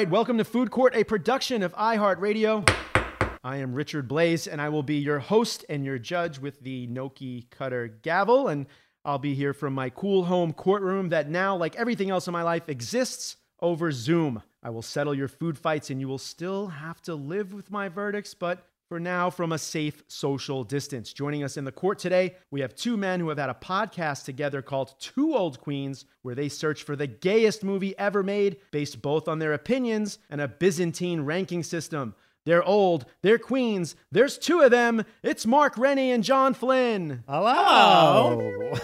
right, welcome to Food Court, a production of iHeartRadio. I am Richard Blais, and I will be your host and your judge with the Noki Cutter gavel. And I'll be here from my cool home courtroom that now, like everything else in my life, exists over Zoom. I will settle your food fights, and you will still have to live with my verdicts, but for now, from a safe social distance. Joining us in the court today, we have two men who have had a podcast together called Two Old Queens, where they search for the gayest movie ever made, based both on their opinions and a Byzantine ranking system. They're old, they're queens, there's two of them. It's Mark Rennie and John Flynn. Hello.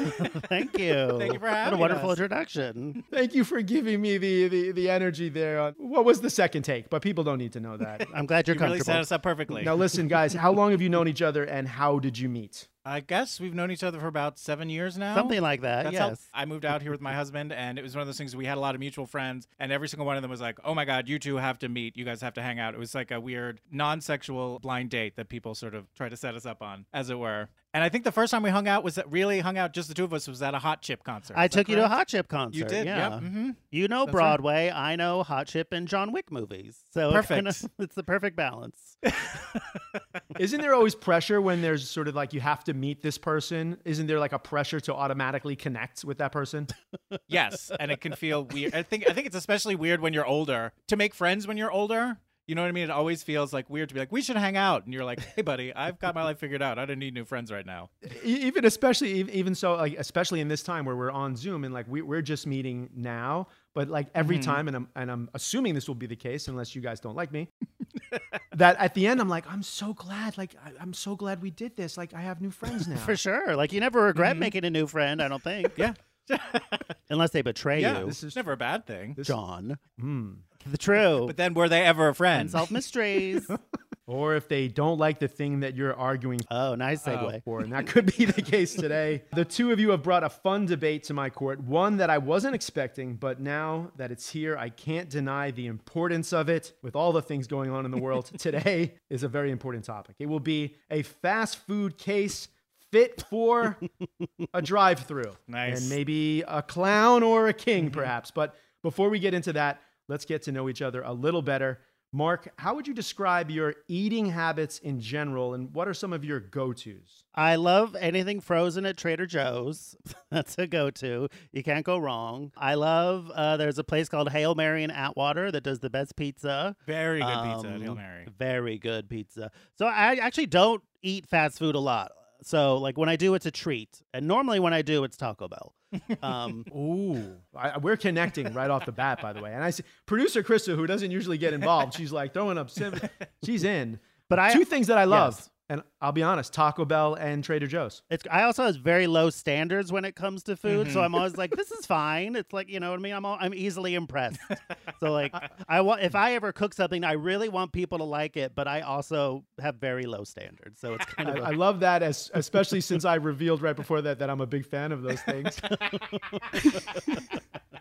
Thank you. Thank you for having What a wonderful us. introduction. Thank you for giving me the, the, the energy there. on- What was the second take? But people don't need to know that. I'm glad you're You really set us up perfectly. now, listen, guys, how long have you known each other and how did you meet? I guess we've known each other for about seven years now. Something like that. That's yes. I moved out here with my husband, and it was one of those things. We had a lot of mutual friends, and every single one of them was like, "Oh my god, you two have to meet. You guys have to hang out." It was like a weird, non-sexual blind date that people sort of try to set us up on, as it were. And I think the first time we hung out was that really hung out just the two of us was at a Hot Chip concert. I Is that took you to a? Hot Chip concert. You did, Yeah. yep. hmm You know That's right. Broadway. I know Hot Chip and John Wick movies. So it kinda- Perfect. it's the perfect balance. Isn't there always pressure when there's sort of like you have to meet this person? Isn't there like a pressure to automatically connect with that person? Yes, and it can feel weird. I think I think it's especially weird when you're older to make friends when you're older. You know what I mean? It always feels like weird to be like, we should hang out, and you're like, hey, buddy, I've got my life figured out. I don't need new friends right now. Even especially even so like especially in this time where we're on zoom and like we, we're just meeting now but like every mm-hmm. time and I'm, and I'm assuming this will be the case unless you guys don't like me that at the end i'm like i'm so glad like I, i'm so glad we did this like i have new friends now For sure. Like you never regret mm-hmm. making a new friend, I don't think. Yeah, Unless they betray yeah. you. This is never a bad thing. John. Hmm. The true. But then, were they ever a friend? Unsolved mysteries. or if they don't like the thing that you're arguing oh, nice segue. for, and that could be the case today. The two of you have brought a fun debate to my court, one that I wasn't expecting, but now that it's here, I can't deny the importance of it. With all the things going on in the world, today is a very important topic. It will be a fast food case fit for a drive through. Nice. And maybe a clown or a king, perhaps. But before we get into that, let's get to know each other a little better. Mark, how would you describe your eating habits in general, and what are some of your go tos? I love anything frozen at Trader Joe's. That's a go to. You can't go wrong. I love, uh, there's a place called Hail Mary in Atwater that does the best pizza. Very good pizza at Um, Hail Mary. Very good pizza. So I actually don't eat fast food a lot. So like when I do, it's a treat, and normally when I do, it's Taco Bell. Um, Ooh, I, we're connecting right off the bat, by the way. And I see producer Krista, who doesn't usually get involved, she's like throwing up. Sim- she's in. but I Two things that I love, Yes. And I'll be honest: Taco Bell and Trader Joe's. It's I also have very low standards when it comes to food, Mm-hmm. so I'm always like, this is fine. It's like you know what I mean. I'm all, I'm easily impressed. so like I want if I ever cook something, I really want people to like it, but I also have very low standards. So it's kind I, of I love that, as especially since I revealed right before that that I'm a big fan of those things.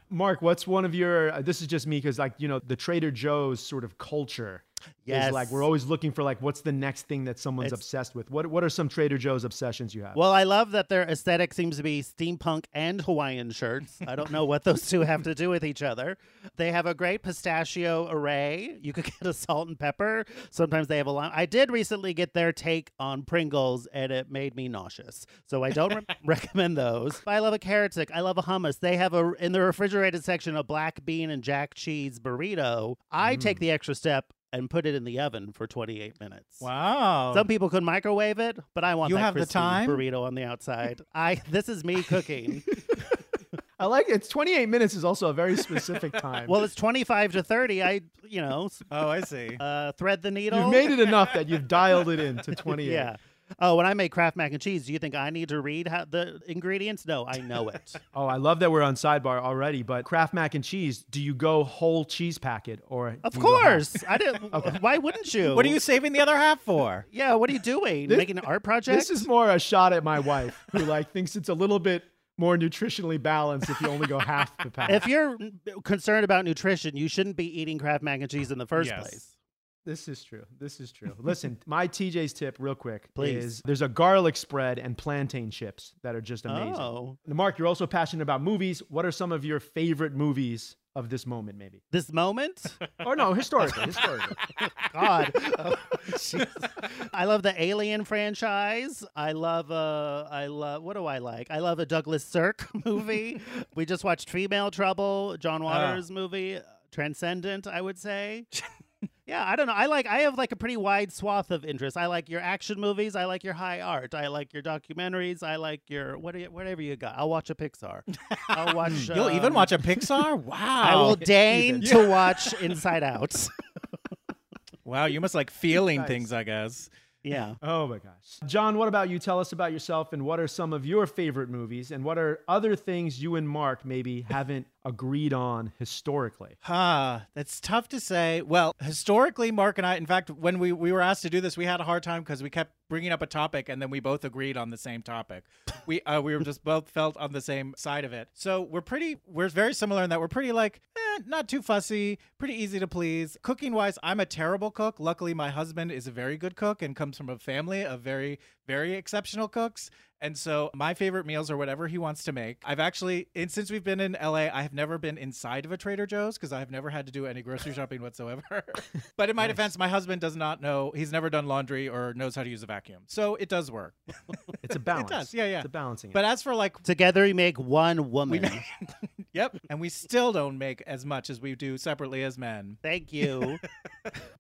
Mark, what's one of your? Uh, this is just me because, like, you know, the Trader Joe's sort of culture yes. is like we're always looking for like what's the next thing that someone's It's- obsessed with. What What are some Trader Joe's obsessions you have? Well, I love that their aesthetic seems to be steampunk and Hawaiian shirts. I don't know what those two have to do with each other. They have a great pistachio array. You could get a salt and pepper. Sometimes they have a lime. I did recently get their take on Pringles, and it made me nauseous. So I don't re- recommend those. I love a carrot stick. I love a hummus. They have a in the refrigerated section a black bean and jack cheese burrito. I take mm. the extra step. And put it in the oven for 28 minutes. Wow. Some people could microwave it, but I want You that have the crispy time? burrito on the outside. I this is me cooking. I like it's 28 minutes is also a very specific time. well, it's 25 to 30. I, you know, oh, I see. uh, thread the needle. you've made it enough that you've dialed it in to 28. Yeah. Oh, when I make Kraft mac and cheese, do you think I need to read how the ingredients? No, I know it. Oh, I love that we're on sidebar already. But Kraft mac and cheese, do you go whole cheese packet or? of do you go half? course. I didn't. Why wouldn't you? what are you saving the other half for? Yeah. What are you doing? This- Making an art project? This is more a shot at my wife, who like thinks it's a little bit more nutritionally balanced if you only go half the pack. if you're concerned about nutrition, you shouldn't be eating Kraft mac and cheese in the first Yes. place. This is true. This is true. Listen, my TJ's tip, real quick, Please. is there's a garlic spread and plantain chips that are just amazing. Oh, Mark, you're also passionate about movies. What are some of your favorite movies of this moment, maybe? this moment. Or no, historically, historically. God. Oh. I love the Alien franchise. I love uh I love what do I like? I love a Douglas Sirk movie. we just watched Female Trouble, John Waters movie, uh, Transcendent, I would say. Yeah, I don't know. I like I have like a pretty wide swath of interests. I like your action movies, I like your high art, I like your documentaries, I like your what do you, whatever you got. I'll watch a Pixar. I'll watch You'll even um, watch a Pixar? Wow. I will deign to watch Inside Out. Wow, you must like feeling Nice. things, I guess. yeah. Oh my gosh. John, what about you? Tell us about yourself and what are some of your favorite movies and what are other things you and Mark maybe haven't agreed on historically? Huh, that's tough to say. Well, historically, Mark and I, in fact, when we, we were asked to do this, we had a hard time because we kept bringing up a topic and then we both agreed on the same topic. we uh, we were just both felt on the same side of it. So we're pretty, we're very similar in that we're pretty like, eh, not too fussy, pretty easy to please. Cooking wise, I'm a terrible cook. Luckily, my husband is a very good cook and comes from a family of very, very exceptional cooks. And so my favorite meals are whatever he wants to make. I've actually, and since we've been in LA, I have never been inside of a Trader Joe's because I've never had to do any grocery shopping whatsoever. but in my defense, my husband does not know, he's never done laundry or knows how to use a vacuum. So it does work. It's a balance. does, yeah, yeah. It's a balancing. But as for like, Together you make one woman. yep. And we still don't make as much as we do separately as men. Thank you.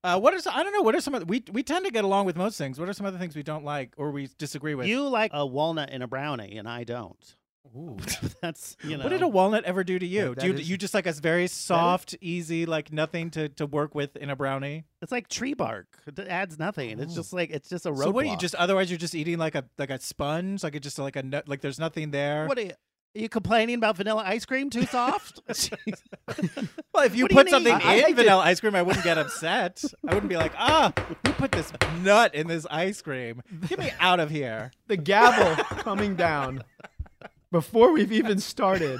Uh, what are some, I don't know, what are some of, we, we tend to get along with most things. What are some of the things we don't like or we disagree with? you like a walnut in a brownie, and I don't. Ooh. That's you know. What did a walnut ever do to you? that do you, is- you just like a very soft, easy, like nothing to, to work with in a brownie? It's like tree bark. It adds nothing. It's just oh. like it's just a roadblock. So what are you just? Otherwise, you're just eating like a like a sponge, like it just like a nut, like there's nothing there. What are you? Are you complaining about vanilla ice cream too soft? well, if you what do you put something need? I- I in liked it. vanilla ice cream, I wouldn't get upset. I wouldn't be like, ah, you put this nut in this ice cream? Get me out of here. the gavel coming down before we've even started.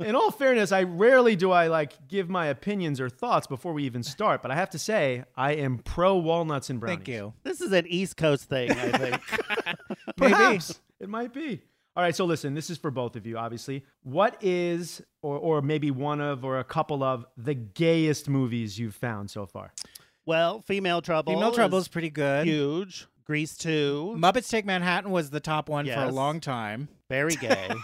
In all fairness, I rarely do I like give my opinions or thoughts before we even start, but I have to say I am pro walnuts and brownies. Thank you. this is an East Coast thing, I think. Maybe. Perhaps it might be. All right, so listen, this is for both of you, obviously. What is, or or maybe one of, or a couple of the gayest movies you've found so far? well, female trouble. Female Trouble is is pretty good. huge. Grease two, Muppets Take Manhattan was the top one for a Yes. long time. very gay.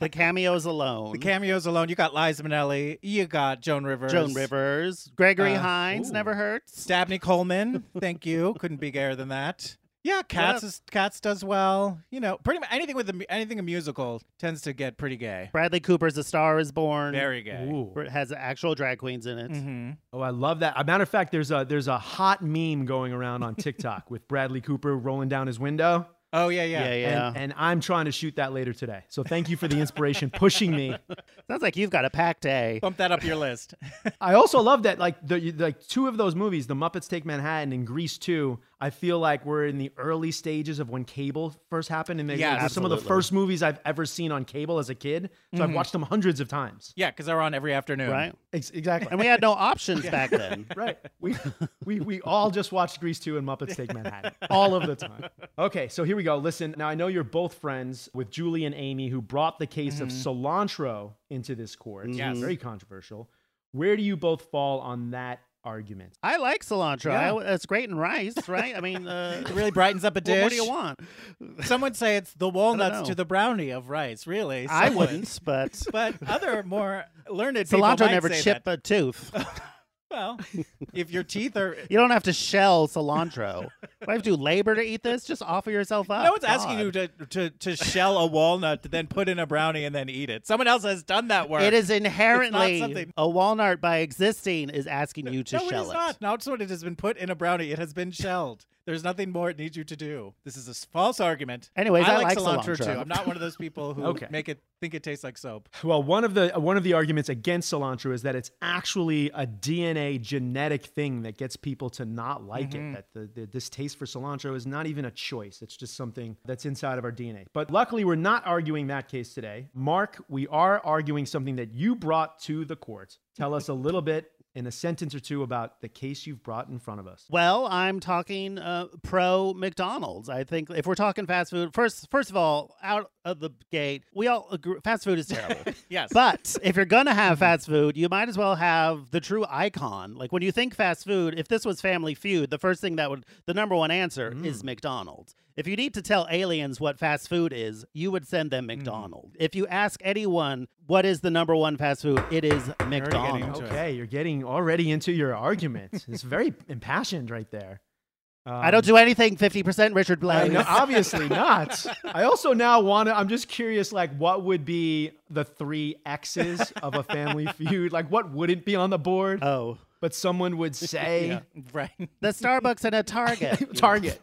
The cameos alone. The cameos alone, you got Liza Minnelli, you got Joan Rivers, Joan Rivers, Gregory Uh, Hines, ooh. never hurts. Dabney Coleman. Thank you. Couldn't be gayer than that. Yeah, Cats is, Cats does well. You know, pretty much anything with a, anything a musical tends to get pretty gay. Bradley Cooper's A Star Is Born. Very gay. Ooh. where it has actual drag queens in it. hmm Oh, I love that. A matter of fact, there's a there's a hot meme going around on TikTok with Bradley Cooper rolling down his window. Oh yeah, yeah. Yeah, yeah. And, and I'm trying to shoot that later today. So thank you for the inspiration, pushing me. Sounds like you've got a packed day. Bump that up your list. I also love that like the like two of those movies, The Muppets Take Manhattan and Grease 2, I feel like we're in the early stages of when cable first happened and they Yes. were some of the first movies I've ever seen on cable as a kid. So I've mm-hmm. watched them hundreds of times. yeah, because they're on every afternoon. Right? Ex- exactly. And we had no options back then. right. We, we we all just watched Grease 2 and Muppets Take Manhattan all of the time. Okay, so here we go. Listen, now I know you're both friends with Julie and Amy who brought the case of cilantro into this court. Yes. Very controversial. Where do you both fall on that argument? I like cilantro. Yeah. I, it's great in rice, right? I mean, uh, It really brightens up a what, dish. what do you want? Some would say it's the walnuts to the brownie of rice. Really, I Some would. wouldn't, but But other more learned people cilantro never say chip that. a tooth. Well, if your teeth are You don't have to shell cilantro. Do I have to do labor to eat this? Just offer yourself up. No one's asking you to, to, to shell a walnut to then put in a brownie and then eat it. Someone else has done that work. It is inherently something- a walnut by existing is asking you to no, shell it is not. Now it's what it has been put in a brownie. It has been shelled. There's nothing more it needs you to do. This is a false argument. Anyways, I like cilantro, cilantro. too. I'm not one of those people who Okay. make it think it tastes like soap. Well, one of the one of the arguments against cilantro is that it's actually a DNA genetic thing that gets people to not like it. Mm-hmm. That the, the distaste for cilantro is not even a choice; it's just something that's inside of our DNA. But luckily, we're not arguing that case today. Mark, we are arguing something that you brought to the court. Tell us a little bit in a sentence or two about the case you've brought in front of us. Well, I'm talking uh, pro McDonald's. I think if we're talking fast food, first first of all, out of the gate, we all agree fast food is terrible. Yes. But if you're gonna have fast food, you might as well have the true icon. Like when you think fast food, if this was Family Feud, the first thing that would the number one answer is McDonald's. If you need to tell aliens what fast food is, you would send them McDonald's. If you ask anyone what is the number one fast food, it is getting McDonald's. Okay, you're getting already into your argument. It's very impassioned right there. I don't um, do anything 50% Richard I Blais. obviously not. I also now want to. I'm just curious, like, what would be the three X's of a Family Feud? Like, what wouldn't be on the board, oh, but someone would say Yeah, right. the Starbucks and a Target. Target.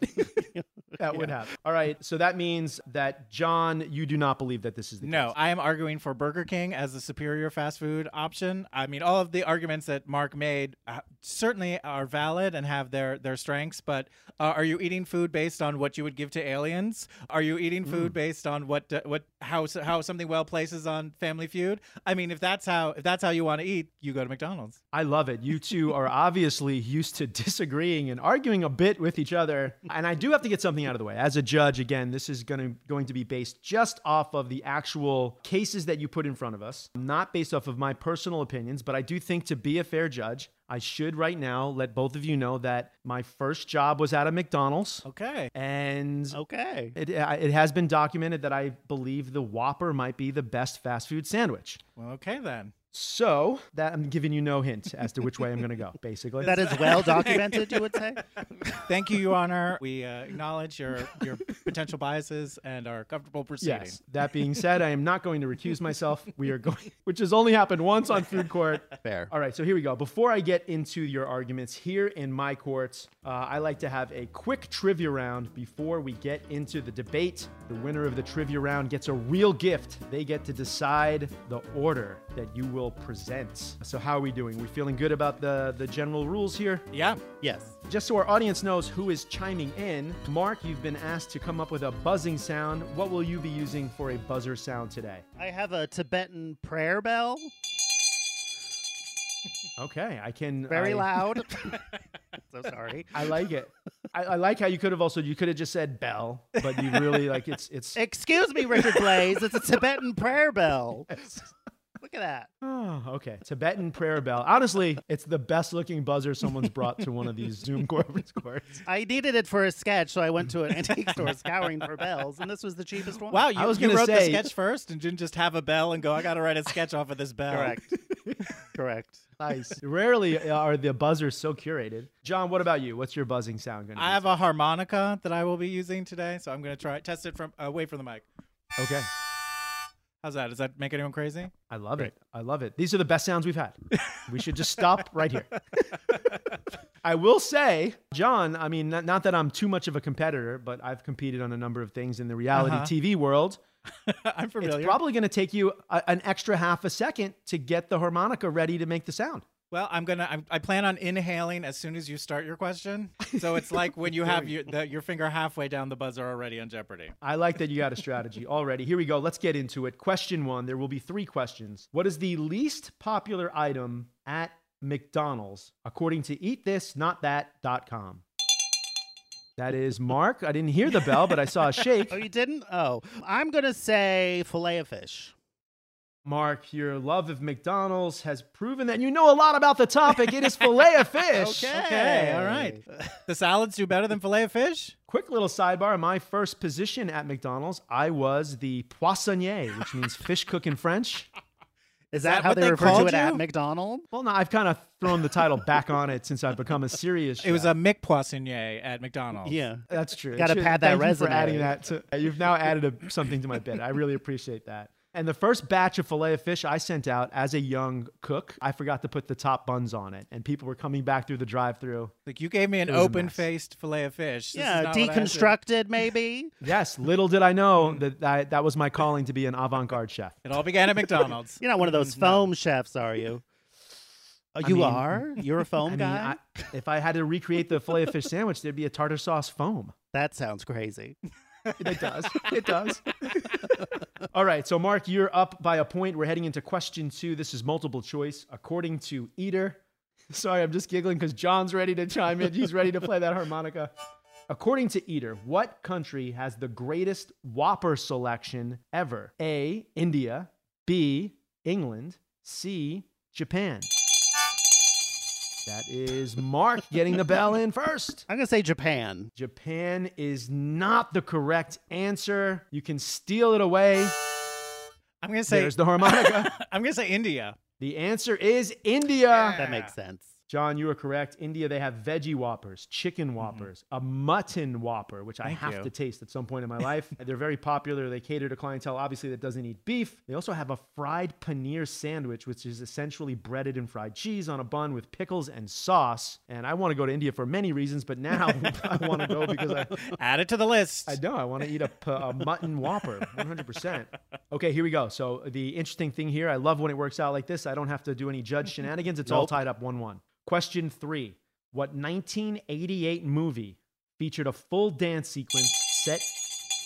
That would happen. All right, so that means that John, you do not believe that this is the No, case. No, I am arguing for Burger King as the superior fast food option. I mean, all of the arguments that Mark made uh, certainly are valid and have their their strengths. But uh, are you eating food based on what you would give to aliens? Are you eating food based on what uh, what how how something well places on Family Feud? I mean, if that's how if that's how you want to eat, you go to McDonald's. I love it. You two are obviously used to disagreeing and arguing a bit with each other. And I do have to get something out of the way. As a judge, again, this is going to going to be based just off of the actual cases that you put in front of us, not based off of my personal opinions, but I do think to be a fair judge, I should right now let both of you know that my first job was at a McDonald's. Okay. And Okay. it, it has been documented that I believe the Whopper might be the best fast food sandwich. Well, okay then. So that I'm giving you no hint as to which way I'm going to go, basically. That is well documented, you would say? Thank you, Your Honor. We uh, acknowledge your your potential biases and are comfortable proceeding. Yes. That being said, I am not going to recuse myself. We are going, which has only happened once on food court. Fair. All right, so here we go. Before I get into your arguments here in my courts, uh, I like to have a quick trivia round before we get into the debate. The winner of the trivia round gets a real gift. They get to decide the order that you will present. So how are we doing? We feeling good about the the general rules here? Yeah. Yes. Just so our audience knows who is chiming in, Mark, you've been asked to come up with a buzzing sound. What will you be using for a buzzer sound today? I have a Tibetan prayer bell, Okay, I can. very I, loud. so sorry. I like it. I, I like how you could have also you could have just said bell, but you really like it's it's. Excuse me, Richard Blais. It's a Tibetan prayer bell. Look at that. Oh, okay. Tibetan prayer bell. Honestly, it's the best looking buzzer someone's brought to one of these Zoom conference courts. I needed it for a sketch, so I went to an antique store scouring for bells, and this was the cheapest one. Wow, you, I was you wrote say- the sketch first and didn't just have a bell and go, I got to write a sketch off of this bell. Correct. Correct. Nice. Rarely uh, are the buzzers so curated. John, what about you? What's your buzzing sound going to be? I have a harmonica that I will be using today, so I'm going to try test it from away from the mic. Okay. How's that? Does that make anyone crazy? I love it. I love it. These are the best sounds we've had. we should just stop right here. I will say, John, I mean, not, not that I'm too much of a competitor, but I've competed on a number of things in the reality Uh-huh. TV world. I'm familiar. It's probably going to take you a, an extra half a second to get the harmonica ready to make the sound. Well, I'm gonna. I'm, I plan on inhaling as soon as you start your question. So it's like when you have your the, your finger halfway down the buzzer already on Jeopardy. I like that you got a strategy already. Here we go. Let's get into it. Question one. There will be three questions. What is the least popular item at McDonald's according to eatthisnotthat.com? That is Mark. I didn't hear the bell, but I saw a shake. Oh, you didn't? Oh, I'm gonna say fillet of fish. Mark, your love of McDonald's has proven that you know a lot about the topic. It is filet of fish. Okay, all right. The salads do better than fillet of fish. Quick little sidebar. My first position at McDonald's, I was the poissonnier, which means fish cook in French. Is that that, how they, they refer to called it at you? McDonald's? Well, no, I've kind of thrown the title back on it since I've become a serious. It was a Mick Poissonnier at McDonald's. Yeah. That's true. Gotta pad that thank You for adding that, to, you've now added a, something to my bit. I really appreciate that. And the first batch of filet of fish I sent out as a young cook, I forgot to put the top buns on it, and people were coming back through the drive-through. Like you gave me an It was a mess. open-faced fillet of fish. This Yeah, not what I had to- deconstructed maybe. Yes, little did I know that that, that was my calling to be an avant-garde chef. It all began at McDonald's. You're not one of those mm-hmm. foam chefs, are you? Oh, I you mean- are? You're a foam I mean, guy? I, if I had to recreate the filet of fish sandwich, there'd be a tartar sauce foam. That sounds crazy. It does. It does. All right. So, Mark, you're up by a point. We're heading into question two. This is multiple choice. According to Eater, sorry, I'm just giggling because John's ready to chime in. He's ready to play that harmonica. According to Eater, what country has the greatest Whopper selection ever? A. India. B. England. C. Japan. That is Mark getting the bell in first. I'm gonna say Japan. Japan is not the correct answer. You can steal it away. I'm gonna say There's the harmonica. I'm gonna say India. the answer is India. That makes sense. John, you are correct. India, they have veggie whoppers, chicken mm-hmm. whoppers, a mutton whopper, which I have you. to taste at some point in my life. They're very popular. They cater to clientele, obviously, that doesn't eat beef. They also have a fried paneer sandwich, which is essentially breaded and fried cheese on a bun with pickles and sauce. And I want to go to India for many reasons, but now I want to go because I, Add it to the list. I know. I want to eat a mutton whopper, 100%. Okay, here we go. So, the interesting thing here, I love when it works out like this. I don't have to do any judge shenanigans. It's all tied up 1 1. Question three What 1988 movie featured a full dance sequence set?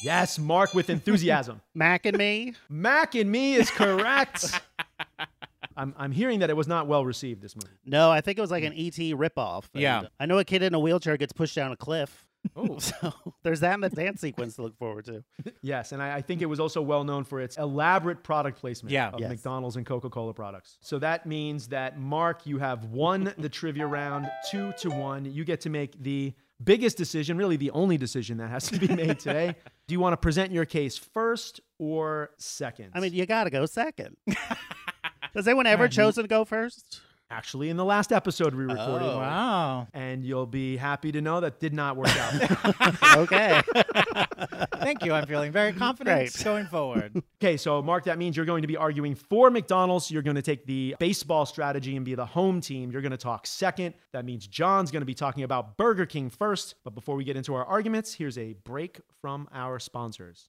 Yes, Mark with enthusiasm. Mac and me. Mac and Me is correct. I'm, I'm hearing that it was not well received, this movie. No, I think it was like an ET ripoff. And Yeah. I know a kid in a wheelchair gets pushed down a cliff. Oh, So there's that in the dance sequence to look forward to. Yes, and I, I think it was also well known for its elaborate product placement Yeah. of Yes. McDonald's and Coca Cola products. So that means that, Mark, you have won the trivia round two to one. You get to make the biggest decision, really the only decision that has to be made today. Do you want to present your case first or second? I mean, you got to go second. Has anyone ever chosen to go first? Actually, in the last episode we recorded. Oh. Wow. And you'll be happy to know that did not work out. Okay. Thank you. I'm feeling very confident Great. going forward. Okay, so Mark, that means you're going to be arguing for McDonald's. You're going to take the baseball strategy and be the home team. You're going to talk second. That means John's going to be talking about Burger King first. But before we get into our arguments, here's a break from our sponsors.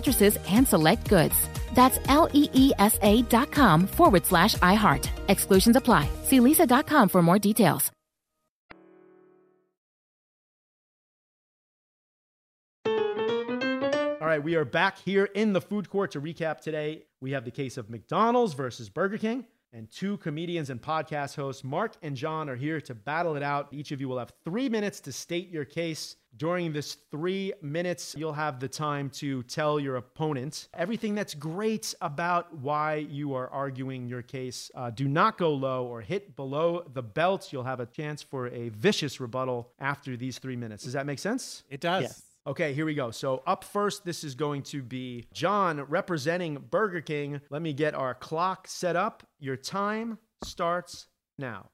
mattresses and select goods. That's L E E S A dot com forward slash iHeart. Exclusions apply. See leesa.com for more details. All right, we are back here in the food court to recap today. We have the case of McDonald's versus Burger King, and two comedians and podcast hosts, Mark and John, are here to battle it out. Each of you will have three minutes to state your case. During this three minutes, you'll have the time to tell your opponent everything that's great about why you are arguing your case. Uh, do not go low or hit below the belt. You'll have a chance for a vicious rebuttal after these three minutes. Does that make sense? It does. Yes. Okay, here we go. So, up first, this is going to be John representing Burger King. Let me get our clock set up. Your time starts now.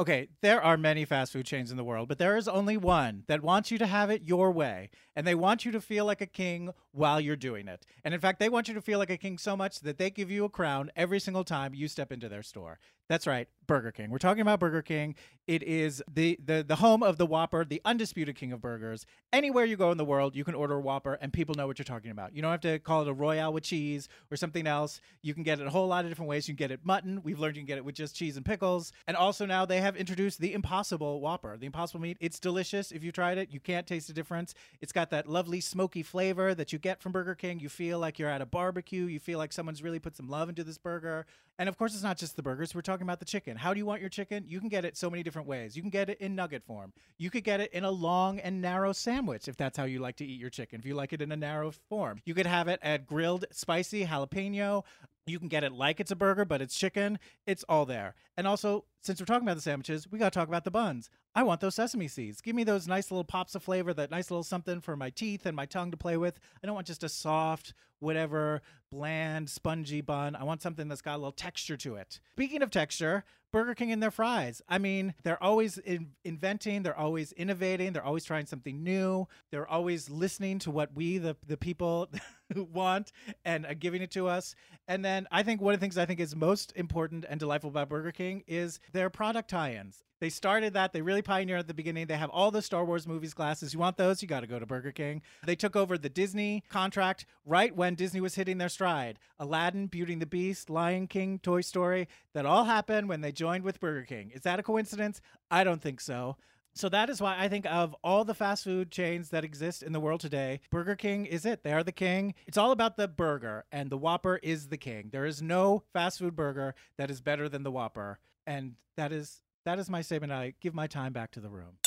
Okay, there are many fast food chains in the world, but there is only one that wants you to have it your way. And they want you to feel like a king while you're doing it. And in fact, they want you to feel like a king so much that they give you a crown every single time you step into their store. That's right, Burger King. We're talking about Burger King. It is the, the the home of the Whopper, the undisputed king of burgers. Anywhere you go in the world, you can order a Whopper and people know what you're talking about. You don't have to call it a Royale with cheese or something else. You can get it a whole lot of different ways. You can get it mutton. We've learned you can get it with just cheese and pickles. And also now they have introduced the Impossible Whopper, the Impossible meat. It's delicious. If you tried it, you can't taste the difference. It's got that lovely smoky flavor that you get from Burger King. You feel like you're at a barbecue. You feel like someone's really put some love into this burger. And of course, it's not just the burgers. We're talking about the chicken. How do you want your chicken? You can get it so many different ways. You can get it in nugget form. You could get it in a long and narrow sandwich if that's how you like to eat your chicken. If you like it in a narrow form, you could have it at grilled spicy jalapeno. You can get it like it's a burger, but it's chicken. It's all there. And also, since we're talking about the sandwiches, we got to talk about the buns. I want those sesame seeds. Give me those nice little pops of flavor, that nice little something for my teeth and my tongue to play with. I don't want just a soft, whatever, bland, spongy bun. I want something that's got a little texture to it. Speaking of texture, Burger King and their fries. I mean, they're always in- inventing, they're always innovating, they're always trying something new, they're always listening to what we, the, the people, want and uh, giving it to us. And then I think one of the things I think is most important and delightful about Burger King is their product tie ins. They started that. They really pioneered at the beginning. They have all the Star Wars movies glasses. You want those? You got to go to Burger King. They took over the Disney contract right when Disney was hitting their stride. Aladdin, Beauty and the Beast, Lion King, Toy Story. That all happened when they joined with Burger King. Is that a coincidence? I don't think so. So that is why I think of all the fast food chains that exist in the world today, Burger King is it. They are the king. It's all about the burger, and the Whopper is the king. There is no fast food burger that is better than the Whopper. And that is that is my statement. I give my time back to the room.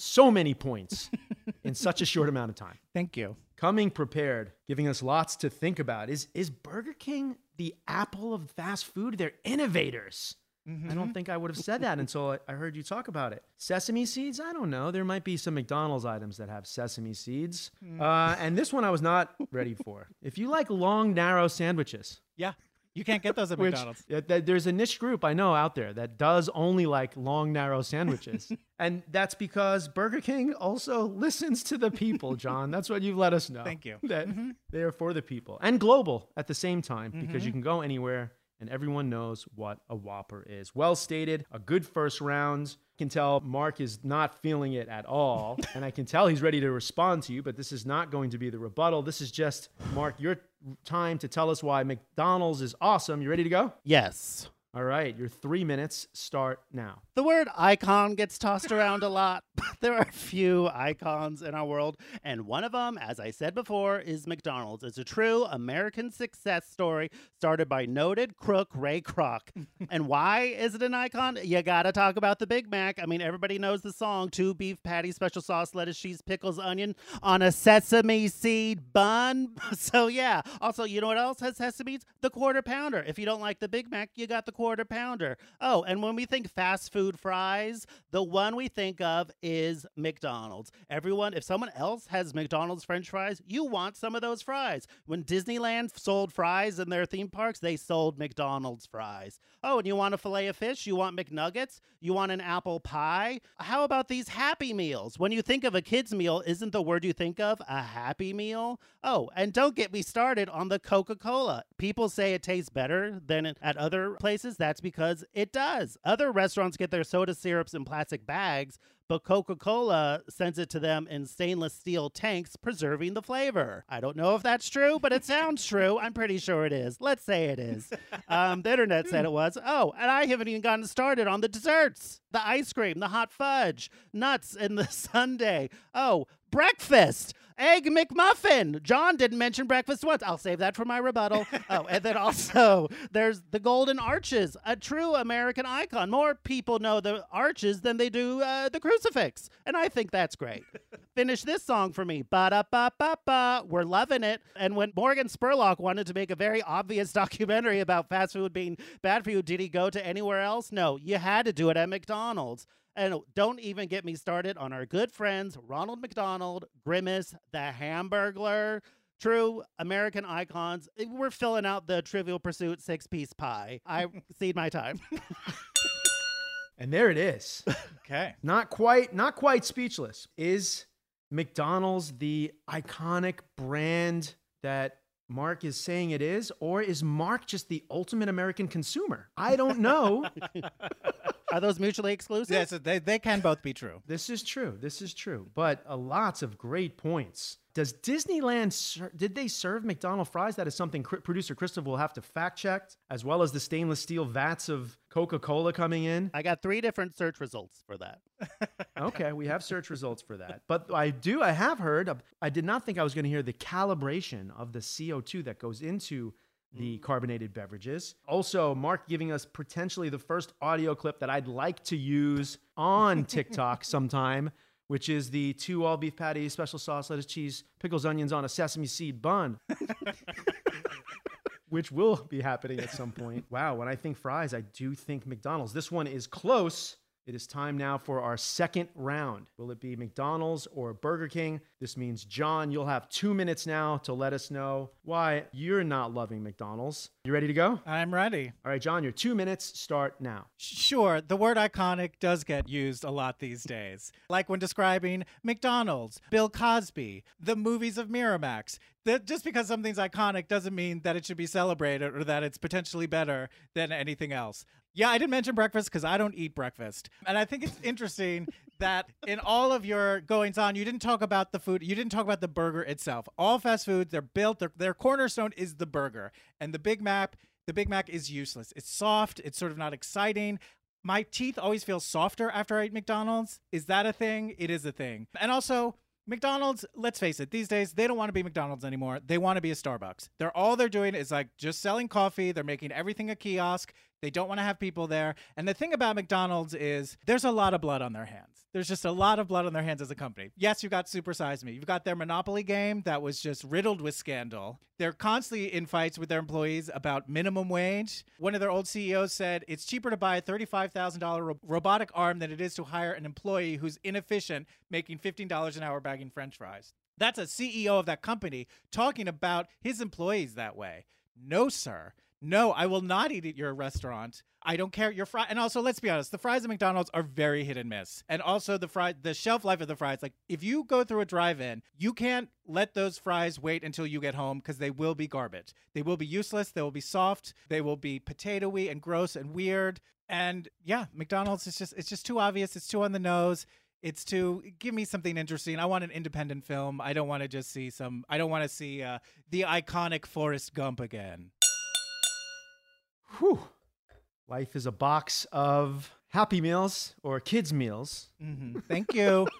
So many points in such a short amount of time. Thank you. Coming prepared, giving us lots to think about. Is is Burger King the apple of fast food? They're innovators. I don't think I would have said that until I- I heard you talk about it. Sesame seeds? I don't know. There might be some McDonald's items that have sesame seeds. Uh, and this one I was not ready for. If you like long, narrow sandwiches, Yeah. You can't get those at which McDonald's. uh, th- there's a niche group I know out there that does only like long, narrow sandwiches. and that's because Burger King also listens to the people, John. That's what you've let us know. Thank you. That they are for the people and global at the same time because you can go anywhere and everyone knows what a Whopper is. Well stated, a good first round. can tell Mark is not feeling it at all, and I can tell he's ready to respond to you, but this is not going to be the rebuttal. This is just, Mark, your time to tell us why McDonald's is awesome. You ready to go? Yes. All right, your three minutes start now. The word icon gets tossed around a lot. there are a few icons in our world, and one of them, as I said before, is McDonald's. It's a true American success story started by noted crook Ray Kroc. and why is it an icon? You gotta talk about the Big Mac. I mean, everybody knows the song two beef patties, special sauce, lettuce, cheese, pickles, onion on a sesame seed bun. so, yeah. Also, you know what else has sesame seeds? The quarter pounder. If you don't like the Big Mac, you got the quarter pounder. Oh, and when we think fast food fries, the one we think of is McDonald's. Everyone, if someone else has McDonald's french fries, you want some of those fries. When Disneyland sold fries in their theme parks, they sold McDonald's fries. Oh, and you want a filet of fish? You want McNuggets? You want an apple pie? How about these Happy Meals? When you think of a kid's meal, isn't the word you think of a Happy Meal? Oh, and don't get me started on the Coca Cola. People say it tastes better than at other places. That's because it does. Other restaurants get their soda syrups in plastic bags, but Coca Cola sends it to them in stainless steel tanks, preserving the flavor. I don't know if that's true, but it sounds true. I'm pretty sure it is. Let's say it is. Um, the internet said it was. Oh, and I haven't even gotten started on the desserts the ice cream, the hot fudge, nuts, and the sundae. Oh, breakfast. Egg McMuffin. John didn't mention breakfast once. I'll save that for my rebuttal. oh, and then also there's the Golden Arches, a true American icon. More people know the arches than they do uh, the crucifix, and I think that's great. Finish this song for me. Ba da ba ba ba. We're loving it. And when Morgan Spurlock wanted to make a very obvious documentary about fast food being bad for you, did he go to anywhere else? No, you had to do it at McDonald's. And don't even get me started on our good friends Ronald McDonald, Grimace, the Hamburglar, true American icons. Eh, We're filling out the Trivial Pursuit six piece pie. I cede my time. And there it is. Okay. Not quite, not quite speechless. Is McDonald's the iconic brand that Mark is saying it is, or is Mark just the ultimate American consumer? I don't know. Are those mutually exclusive? Yes, they, they can both be true. This is true. This is true. But uh, lots of great points. Does Disneyland ser- did they serve McDonald fries? That is something producer Christopher will have to fact check, as well as the stainless steel vats of Coca Cola coming in. I got three different search results for that. okay, we have search results for that. But I do, I have heard. I did not think I was going to hear the calibration of the CO2 that goes into the mm. carbonated beverages. Also, Mark giving us potentially the first audio clip that I'd like to use on TikTok sometime, which is the two all beef patties, special sauce, lettuce, cheese, pickles, onions on a sesame seed bun. which will be happening at some point. Wow, when I think fries, I do think McDonald's. This one is close. It is time now for our second round. Will it be McDonald's or Burger King? This means, John, you'll have two minutes now to let us know why you're not loving McDonald's. You ready to go? I'm ready. All right, John, your two minutes start now. Sure, the word iconic does get used a lot these days. Like when describing McDonald's, Bill Cosby, the movies of Miramax. That just because something's iconic doesn't mean that it should be celebrated or that it's potentially better than anything else. Yeah, I didn't mention breakfast because I don't eat breakfast. And I think it's interesting that in all of your goings on, you didn't talk about the food, you didn't talk about the burger itself. All fast foods, they're built, their, their cornerstone is the burger. And the Big Mac, the Big Mac is useless. It's soft, it's sort of not exciting. My teeth always feel softer after I eat McDonald's. Is that a thing? It is a thing. And also, McDonald's, let's face it, these days they don't want to be McDonald's anymore. They want to be a Starbucks. They're all they're doing is like just selling coffee. They're making everything a kiosk. They don't want to have people there. And the thing about McDonald's is there's a lot of blood on their hands. There's just a lot of blood on their hands as a company. Yes, you've got Super Size Me. You've got their Monopoly game that was just riddled with scandal. They're constantly in fights with their employees about minimum wage. One of their old CEOs said it's cheaper to buy a $35,000 ro- robotic arm than it is to hire an employee who's inefficient making $15 an hour bagging french fries. That's a CEO of that company talking about his employees that way. No, sir. No, I will not eat at your restaurant. I don't care your fry. And also, let's be honest, the fries at McDonald's are very hit and miss. And also, the fry, the shelf life of the fries, like if you go through a drive-in, you can't let those fries wait until you get home because they will be garbage. They will be useless. They will be soft. They will be potatoey and gross and weird. And yeah, McDonald's is just it's just too obvious. It's too on the nose. It's to give me something interesting. I want an independent film. I don't want to just see some. I don't want to see uh, the iconic Forrest Gump again. Whew. Life is a box of Happy Meals or kids' meals. Mhm. Thank you.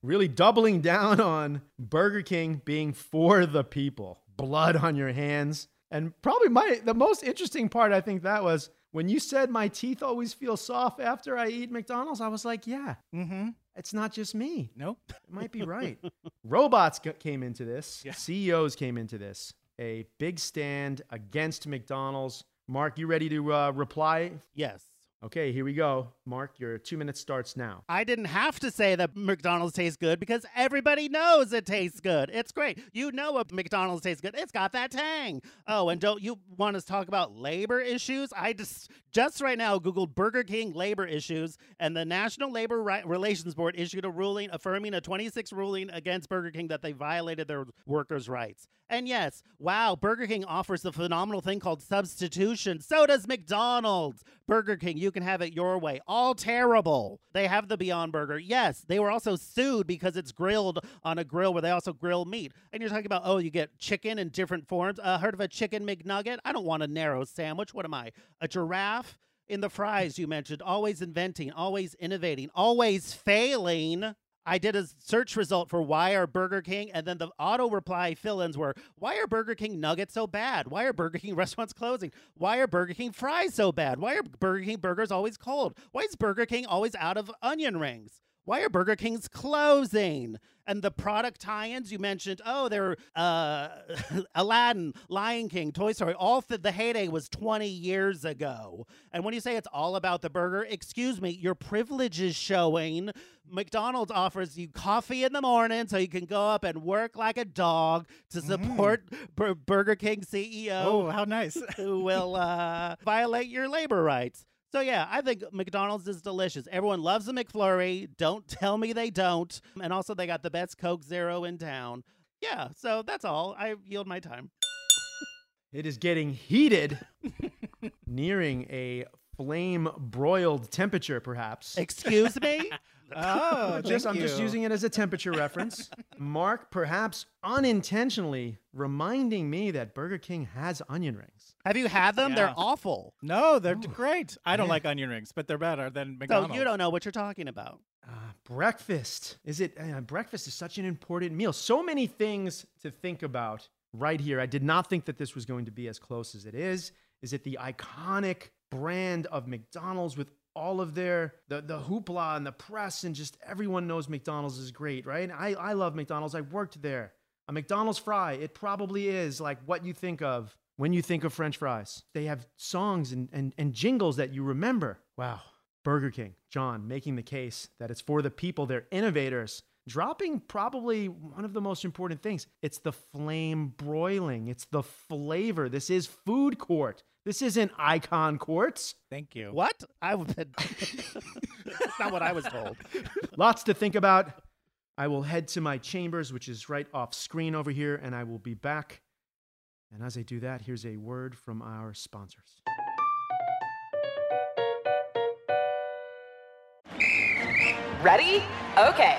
Really doubling down on Burger King being for the people. Blood on your hands. And probably my the most interesting part I think that was when you said my teeth always feel soft after I eat McDonald's, I was like, yeah, mm-hmm. it's not just me. Nope. It might be right. Robots came into this. Yeah. CEOs came into this. A big stand against McDonald's. Mark, you ready to uh, reply? Yes. Okay, here we go. Mark, your two minutes starts now. I didn't have to say that McDonald's tastes good because everybody knows it tastes good. It's great. You know what McDonald's tastes good. It's got that tang. Oh, and don't you want us to talk about labor issues? I just just right now googled Burger King labor issues and the National Labor Relations Board issued a ruling affirming a 26 ruling against Burger King that they violated their workers' rights. And yes, wow, Burger King offers a phenomenal thing called substitution. So does McDonald's. Burger King, you can have it your way. All terrible. They have the Beyond Burger. Yes, they were also sued because it's grilled on a grill where they also grill meat. And you're talking about, oh, you get chicken in different forms. Uh, heard of a chicken McNugget? I don't want a narrow sandwich. What am I? A giraffe? In the fries, you mentioned always inventing, always innovating, always failing. I did a search result for why are Burger King, and then the auto reply fill ins were why are Burger King nuggets so bad? Why are Burger King restaurants closing? Why are Burger King fries so bad? Why are Burger King burgers always cold? Why is Burger King always out of onion rings? Why are Burger King's closing? And the product tie-ins you mentioned, oh, they're uh, Aladdin, Lion King, Toy Story. All th- the heyday was 20 years ago. And when you say it's all about the burger, excuse me, your privilege is showing. McDonald's offers you coffee in the morning so you can go up and work like a dog to support Bur- Burger King CEO Oh, how nice. who will uh, violate your labor rights. So yeah, I think McDonald's is delicious. Everyone loves a McFlurry. Don't tell me they don't. And also, they got the best Coke Zero in town. Yeah, so that's all. I yield my time. It is getting heated, nearing a flame broiled temperature, perhaps. Excuse me. Oh, just, thank I'm just using it as a temperature reference. Mark, perhaps unintentionally reminding me that Burger King has onion rings. Have you had them? They're awful. No, they're great. I don't Yeah. like onion rings, but they're better than So McDonald's. you don't know what you're talking about. Uh, breakfast. Is it? Uh, breakfast is such an important meal. So many things to think about right here. I did not think that this was going to be as close as it is. Is it the iconic brand of McDonald's with all of their the, the hoopla and the press and just everyone knows McDonald's is great, right? I, I love McDonald's. I worked there. A McDonald's fry, it probably is like what you think of when you think of French fries. They have songs and, and, and jingles that you remember. Wow. Burger King, John, making the case that it's for the people, they're innovators, dropping probably one of the most important things. It's the flame broiling, it's the flavor. This is food court. This isn't icon courts. Thank you. What? I would. That's not what I was told. Lots to think about. I will head to my chambers, which is right off screen over here, and I will be back. And as I do that, here's a word from our sponsors. Ready? Okay.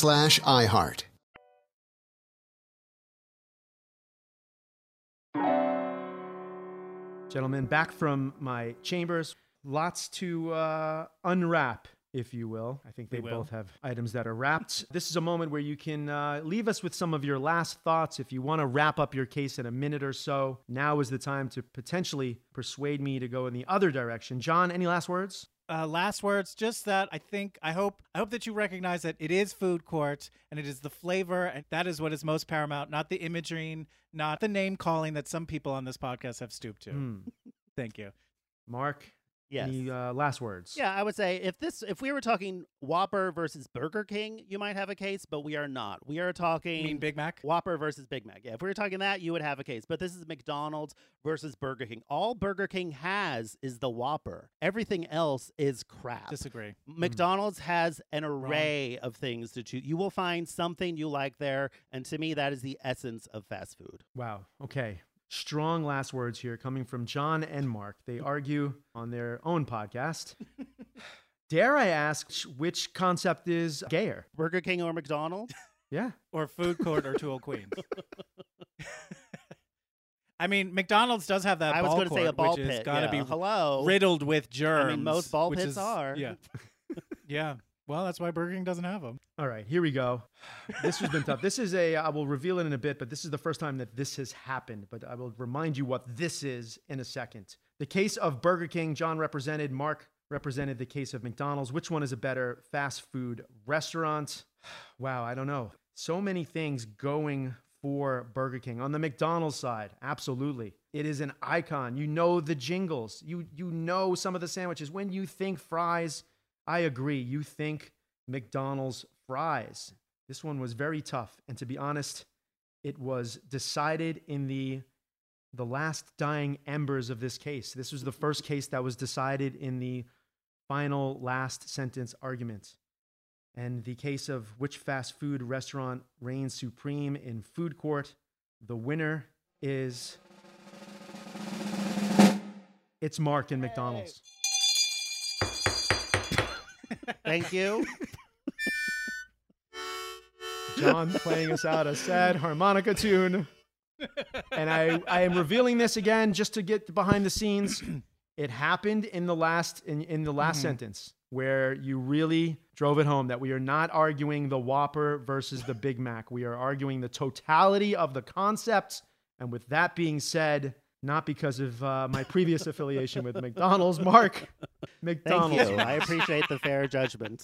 slash iHeart. Gentlemen, back from my chambers. Lots to uh, unwrap, if you will. I think they will. both have items that are wrapped. This is a moment where you can uh, leave us with some of your last thoughts. If you want to wrap up your case in a minute or so, now is the time to potentially persuade me to go in the other direction. John, any last words? Uh, last words, just that I think I hope I hope that you recognize that it is food court and it is the flavor and that is what is most paramount, not the imagery, not the name calling that some people on this podcast have stooped to. Hmm. Thank you. Mark, Yes. any uh, last words? Yeah, I would say if this if we were talking Whopper versus Burger King, you might have a case, but we are not. We are talking You mean Big Mac? Whopper versus Big Mac. Yeah, if we were talking that, you would have a case. But this is McDonald's versus Burger King. All Burger King has is the Whopper. Everything else is crap. Disagree. McDonald's has an array of things to choose. You will find something you like there, and to me, that is the essence of fast food. Wow. Okay. Strong last words here coming from John and Mark. They argue on their own podcast. Dare I ask which concept is gayer? Burger King or McDonald's? Yeah. Or food court or two old Queens. I mean, McDonald's does have that I was gonna say a ball which has pit, got to yeah. be Hello? riddled with germs. I mean, most ball which pits is- are. Yeah. yeah. Well, that's why Burger King doesn't have them. All right, here we go. This has been tough. This is a, I will reveal it in a bit, but this is the first time that this has happened. But I will remind you what this is in a second. The case of Burger King, John represented, Mark represented the case of McDonald's. Which one is a better fast food restaurant? Wow, I don't know. So many things going for Burger King. On the McDonald's side, absolutely. It is an icon. You know the jingles. You you know some of the sandwiches. When you think fries, I agree. You think McDonald's fries. This one was very tough, and to be honest, it was decided in the the last dying embers of this case. This was the first case that was decided in the final last sentence argument. And the case of which fast food restaurant reigns supreme in food court, the winner is it's Mark and McDonald's. Thank you. John playing us out a sad harmonica tune. And I, I am revealing this again just to get behind the scenes. It happened in the last in, in the last Mhm. sentence where you really drove it home that we are not arguing the Whopper versus the Big Mac. We are arguing the totality of the concept. And with that being said, not because of uh, my previous affiliation with McDonald's, Mark Thank McDonald's. you. I appreciate the fair judgment.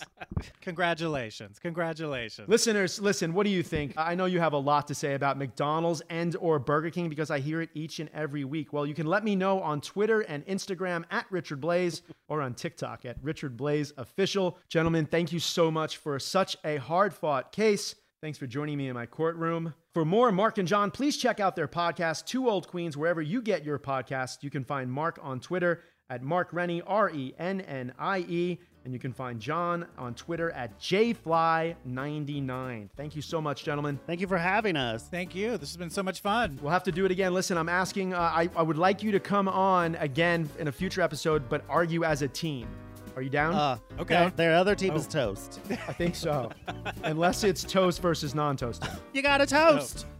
Congratulations. Congratulations. Listeners, listen, what do you think? I know you have a lot to say about McDonald's and or Burger King because I hear it each and every week. Well, you can let me know on Twitter and Instagram at Richard Blais or on TikTok at Richard Blais Official. Gentlemen, thank you so much for such a hard-fought case. Thanks for joining me in my courtroom. For more Mark and John, please check out their podcast, Two Old Queens, wherever you get your podcast. You can find Mark on Twitter at Mark Rennie, R E N N I E. And you can find John on Twitter at JFly99. Thank you so much, gentlemen. Thank you for having us. Thank you. This has been so much fun. We'll have to do it again. Listen, I'm asking, uh, I, I would like you to come on again in a future episode, but argue as a team. Are you down? Uh, Okay. Their, their other team Oh. is toast. I think so. Unless it's toast versus non toast. You got a toast.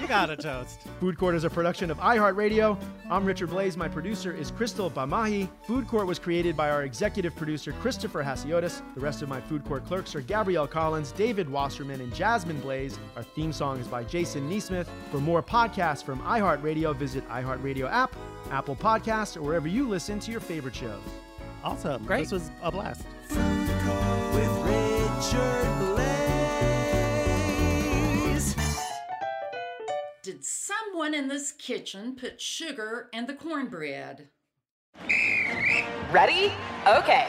You got a toast. Food Court is a production of iHeartRadio. I'm Richard Blais. My producer is Crystal Bamahi. Food Court was created by our executive producer, Christopher Hasiotis. The rest of my Food Court clerks are Gabrielle Collins, David Wasserman, and Jasmine Blais. Our theme song is by Jason Neesmith. For more podcasts from iHeartRadio, visit iHeartRadio app, Apple Podcasts, or wherever you listen to your favorite shows. Awesome. Great. This was a blast. with Richard Did someone in this kitchen put sugar in the cornbread? Ready? Okay.